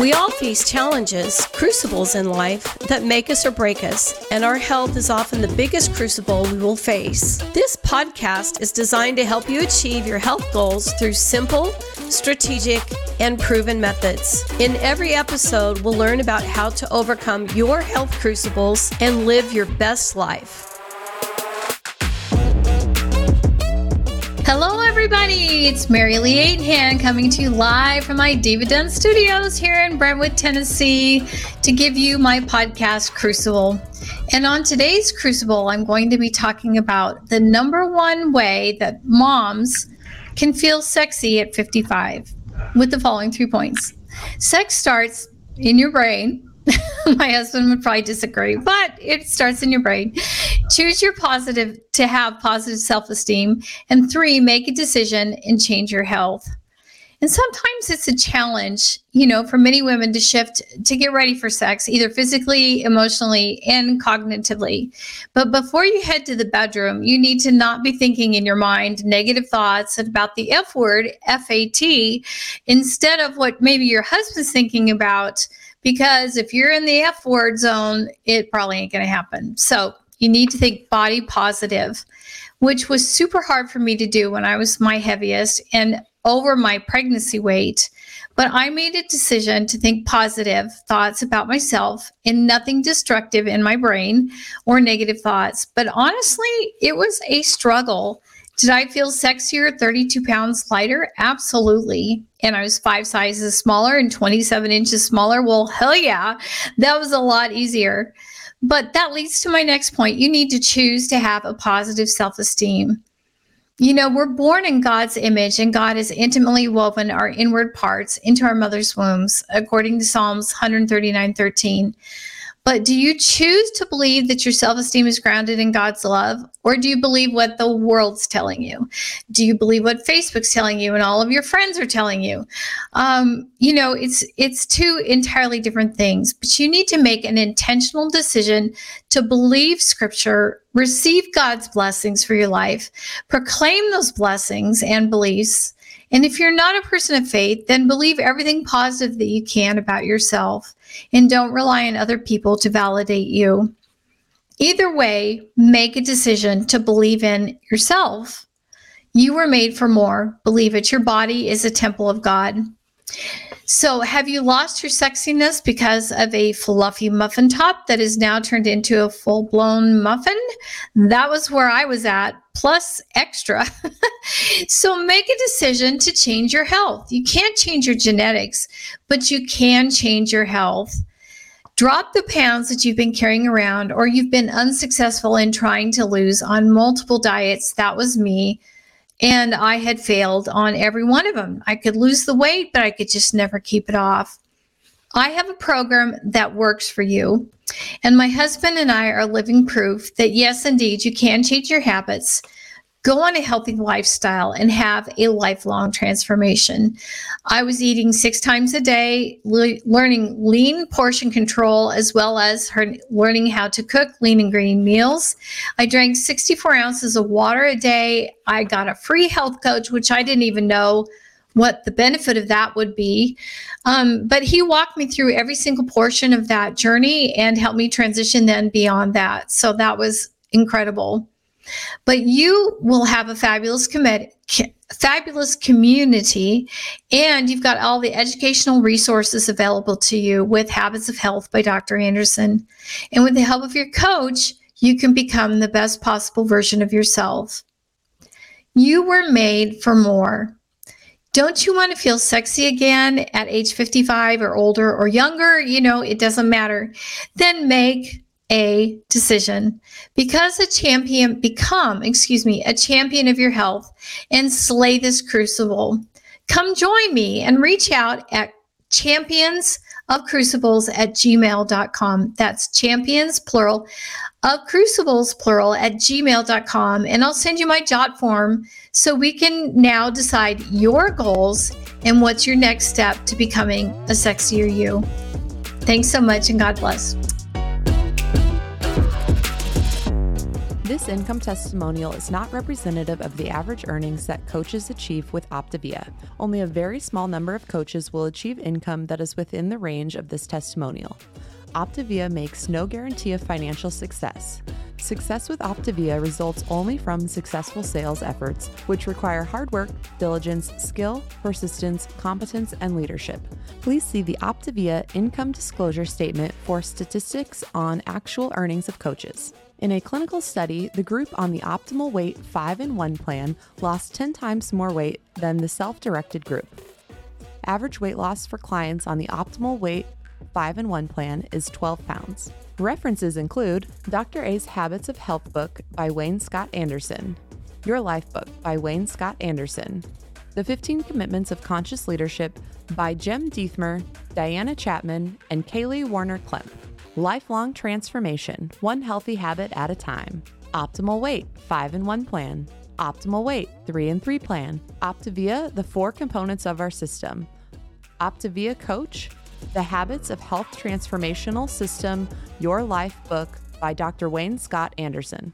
We all face challenges, crucibles in life that make us or break us, and our health is often the biggest crucible we will face. This podcast is designed to help you achieve your health goals through simple, strategic, and proven methods. In every episode, we'll learn about how to overcome your health crucibles and live your best life. Hello, everybody. It's MaryLee Aidenhan coming to you live from my David Dunn Studios here in Brentwood, Tennessee, to give you my podcast Crucible. And on today's Crucible, I'm going to be talking about the number one way that moms can feel sexy at 55 with the following three points. Sex starts in your brain my husband would probably disagree, but it starts in your brain. Choose your positive to have positive self esteem. And three, make a decision and change your health. And sometimes it's a challenge, you know, for many women to shift to get ready for sex, either physically, emotionally, and cognitively. But before you head to the bedroom, you need to not be thinking in your mind negative thoughts about the F word, F A T, instead of what maybe your husband's thinking about because if you're in the F word zone, it probably ain't going to happen. So you need to think body positive, which was super hard for me to do when I was my heaviest and over my pregnancy weight. But I made a decision to think positive thoughts about myself and nothing destructive in my brain or negative thoughts. But honestly, it was a struggle did I feel sexier 32 pounds lighter? Absolutely. And I was five sizes smaller and 27 inches smaller. Well, hell yeah, that was a lot easier. But that leads to my next point. You need to choose to have a positive self esteem. You know, we're born in God's image, and God has intimately woven our inward parts into our mother's wombs, according to Psalms 139 13. But do you choose to believe that your self esteem is grounded in God's love? Or do you believe what the world's telling you? Do you believe what Facebook's telling you and all of your friends are telling you? Um, you know, it's it's two entirely different things, but you need to make an intentional decision to believe scripture, receive God's blessings for your life, proclaim those blessings and beliefs. And if you're not a person of faith, then believe everything positive that you can about yourself and don't rely on other people to validate you. Either way, make a decision to believe in yourself. You were made for more. Believe it. Your body is a temple of God. So, have you lost your sexiness because of a fluffy muffin top that is now turned into a full blown muffin? That was where I was at, plus extra. so, make a decision to change your health. You can't change your genetics, but you can change your health. Drop the pounds that you've been carrying around or you've been unsuccessful in trying to lose on multiple diets. That was me. And I had failed on every one of them. I could lose the weight, but I could just never keep it off. I have a program that works for you. And my husband and I are living proof that yes, indeed, you can change your habits go on a healthy lifestyle and have a lifelong transformation. I was eating six times a day, le- learning lean portion control, as well as her- learning how to cook lean and green meals. I drank 64 ounces of water a day. I got a free health coach, which I didn't even know what the benefit of that would be. Um, but he walked me through every single portion of that journey and helped me transition then beyond that. So that was incredible. But you will have a fabulous committee fabulous community and you've got all the educational resources available to you with habits of health by dr anderson. And with the help of your coach you can become the best possible version of yourself. You were made for more. Don't you want to feel sexy again at age 55 or older or younger? You know it doesn't matter. Then make a decision. Because a champion, become, excuse me, a champion of your health and slay this crucible. Come join me and reach out at champions of crucibles at gmail.com. That's champions, plural, of crucibles, plural, at gmail.com. And I'll send you my jot form so we can now decide your goals and what's your next step to becoming a sexier you. Thanks so much and God bless. This income testimonial is not representative of the average earnings that coaches achieve with Optavia. Only a very small number of coaches will achieve income that is within the range of this testimonial. Optavia makes no guarantee of financial success. Success with Optavia results only from successful sales efforts, which require hard work, diligence, skill, persistence, competence, and leadership. Please see the Optavia income disclosure statement for statistics on actual earnings of coaches. In a clinical study, the group on the optimal weight 5 in 1 plan lost 10 times more weight than the self directed group. Average weight loss for clients on the optimal weight 5 in 1 plan is 12 pounds. References include Dr. A's Habits of Health book by Wayne Scott Anderson, Your Life book by Wayne Scott Anderson, The 15 Commitments of Conscious Leadership by Jim Dethmer, Diana Chapman, and Kaley Warner Klemp. Lifelong Transformation, One Healthy Habit at a Time. Optimal Weight, 5 in 1 Plan. Optimal Weight, 3 in 3 Plan. Optavia, the four components of our system. Optavia Coach, The Habits of Health Transformational System, Your Life book by Dr. Wayne Scott Anderson.